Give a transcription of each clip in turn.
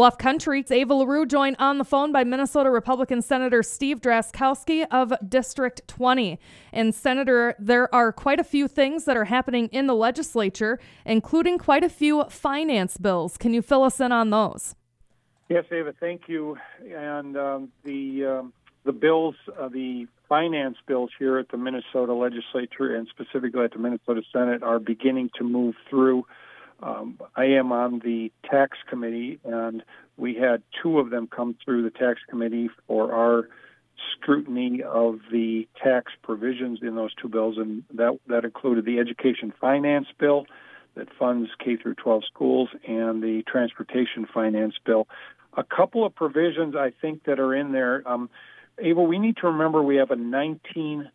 Bluff Country's Ava LaRue joined on the phone by Minnesota Republican Senator Steve Drazkowski of District 20. And, Senator, there are quite a few things that are happening in the legislature, including quite a few finance bills. Can you fill us in on those? Yes, Ava, thank you. And um, the um, the bills, uh, the finance bills here at the Minnesota legislature and specifically at the Minnesota Senate are beginning to move through. Um, I am on the tax committee, and we had two of them come through the tax committee for our scrutiny of the tax provisions in those two bills, and that that included the education finance bill that funds K through 12 schools and the transportation finance bill. A couple of provisions I think that are in there. Um, Ava, we need to remember we have a 19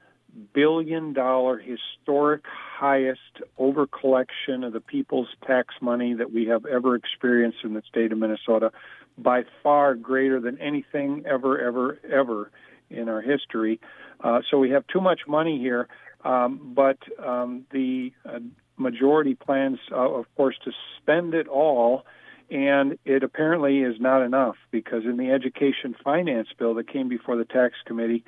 billion dollar historic highest over collection of the people's tax money that we have ever experienced in the state of Minnesota by far greater than anything ever ever ever in our history. Uh, so we have too much money here um, but um, the uh, majority plans uh, of course to spend it all and it apparently is not enough because in the education finance bill that came before the tax committee,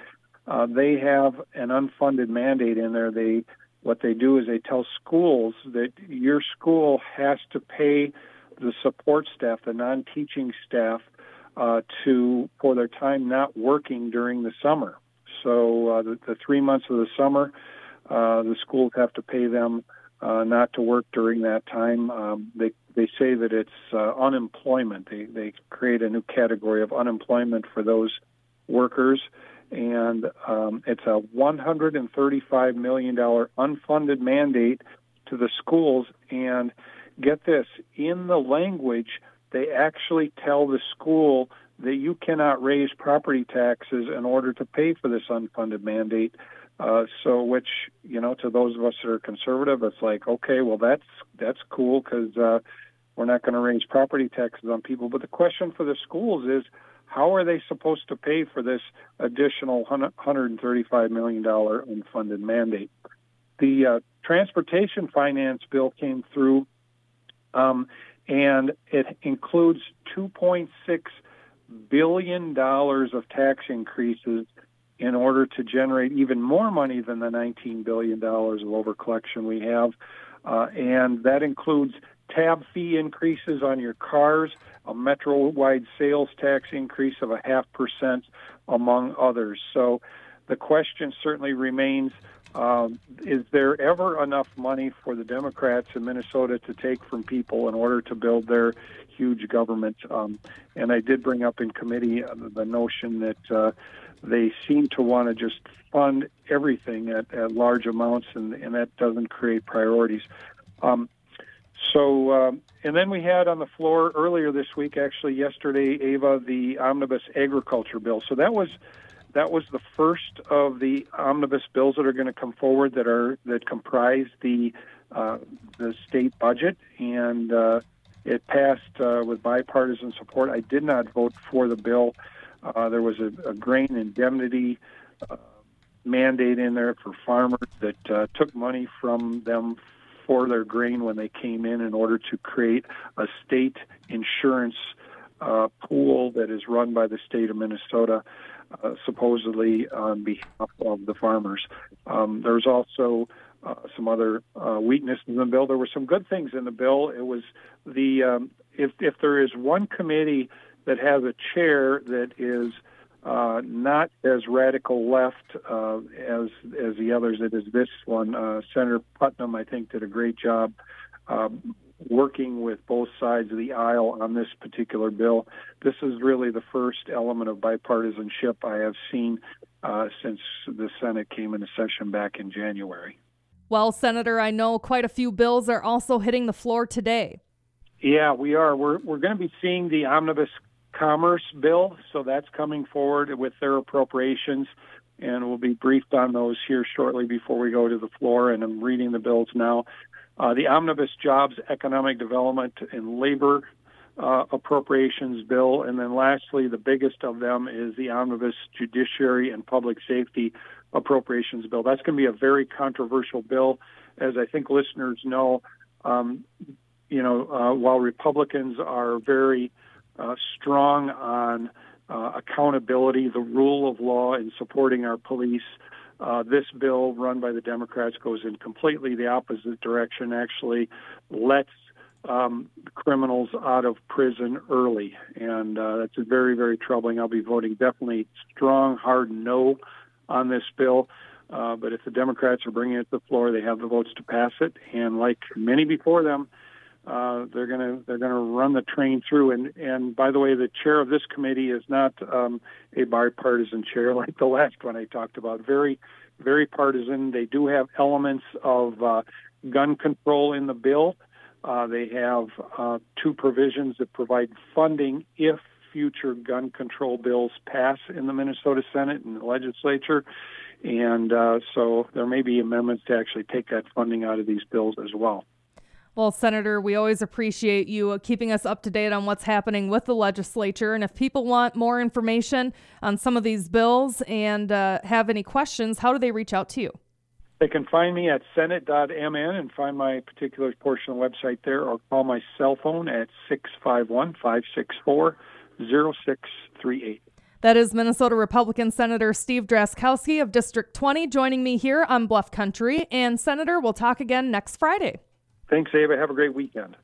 uh, they have an unfunded mandate in there. They what they do is they tell schools that your school has to pay the support staff, the non-teaching staff, uh, to for their time not working during the summer. So uh, the, the three months of the summer, uh, the schools have to pay them uh, not to work during that time. Um, they they say that it's unemployment. They they create a new category of unemployment for those workers, and um, it's a 135 million dollar unfunded mandate to the schools. And get this, in the language, they actually tell the school that you cannot raise property taxes in order to pay for this unfunded mandate. Uh, so, which you know, to those of us that are conservative, it's like, okay, well, that's that's cool because uh, we're not going to raise property taxes on people. But the question for the schools is, how are they supposed to pay for this additional 135 million dollar unfunded mandate? The uh, transportation finance bill came through, um, and it includes 2.6 billion dollars of tax increases in order to generate even more money than the $19 billion of overcollection we have. Uh, and that includes tab fee increases on your cars, a metro wide sales tax increase of a half percent, among others. So the question certainly remains um, is there ever enough money for the Democrats in Minnesota to take from people in order to build their huge government? Um, and I did bring up in committee uh, the notion that uh, they seem to want to just fund everything at, at large amounts, and, and that doesn't create priorities. Um, so, um, and then we had on the floor earlier this week, actually yesterday, Ava, the omnibus agriculture bill. So that was that was the first of the omnibus bills that are going to come forward that are that comprise the uh, the state budget, and uh, it passed uh, with bipartisan support. I did not vote for the bill. Uh, there was a, a grain indemnity uh, mandate in there for farmers that uh, took money from them for their grain when they came in in order to create a state insurance uh, pool that is run by the state of Minnesota, uh, supposedly on behalf of the farmers. Um, there's also uh, some other uh, weaknesses in the bill. There were some good things in the bill. It was the um, if if there is one committee that has a chair that is uh, not as radical left uh, as as the others. It is this one. Uh, Senator Putnam, I think, did a great job um, working with both sides of the aisle on this particular bill. This is really the first element of bipartisanship I have seen uh, since the Senate came into session back in January. Well, Senator, I know quite a few bills are also hitting the floor today. Yeah, we are. We're we're going to be seeing the omnibus commerce bill, so that's coming forward with their appropriations, and we'll be briefed on those here shortly before we go to the floor. And I'm reading the bills now. Uh, the omnibus jobs, economic development, and labor uh, appropriations bill, and then lastly, the biggest of them is the omnibus judiciary and public safety appropriations bill. That's going to be a very controversial bill, as I think listeners know. Um, you know, uh, while Republicans are very uh, strong on uh, accountability, the rule of law, and supporting our police. Uh, this bill, run by the Democrats, goes in completely the opposite direction. Actually, lets um, criminals out of prison early, and uh, that's very, very troubling. I'll be voting definitely strong, hard no on this bill. Uh, but if the Democrats are bringing it to the floor, they have the votes to pass it. And like many before them, uh, they're going to they're going to run the train through. And and by the way, the chair of this committee is not um, a bipartisan chair like the last one I talked about. Very very partisan. They do have elements of uh, gun control in the bill. Uh, they have uh, two provisions that provide funding if future gun control bills pass in the Minnesota Senate and the legislature. And uh, so there may be amendments to actually take that funding out of these bills as well. Well, Senator, we always appreciate you keeping us up to date on what's happening with the legislature. And if people want more information on some of these bills and uh, have any questions, how do they reach out to you? They can find me at senate.mn and find my particular portion of the website there or call my cell phone at 651 564 0638. That is Minnesota Republican Senator Steve Drazkowski of District 20 joining me here on Bluff Country. And Senator, we'll talk again next Friday. Thanks, Ava. Have a great weekend.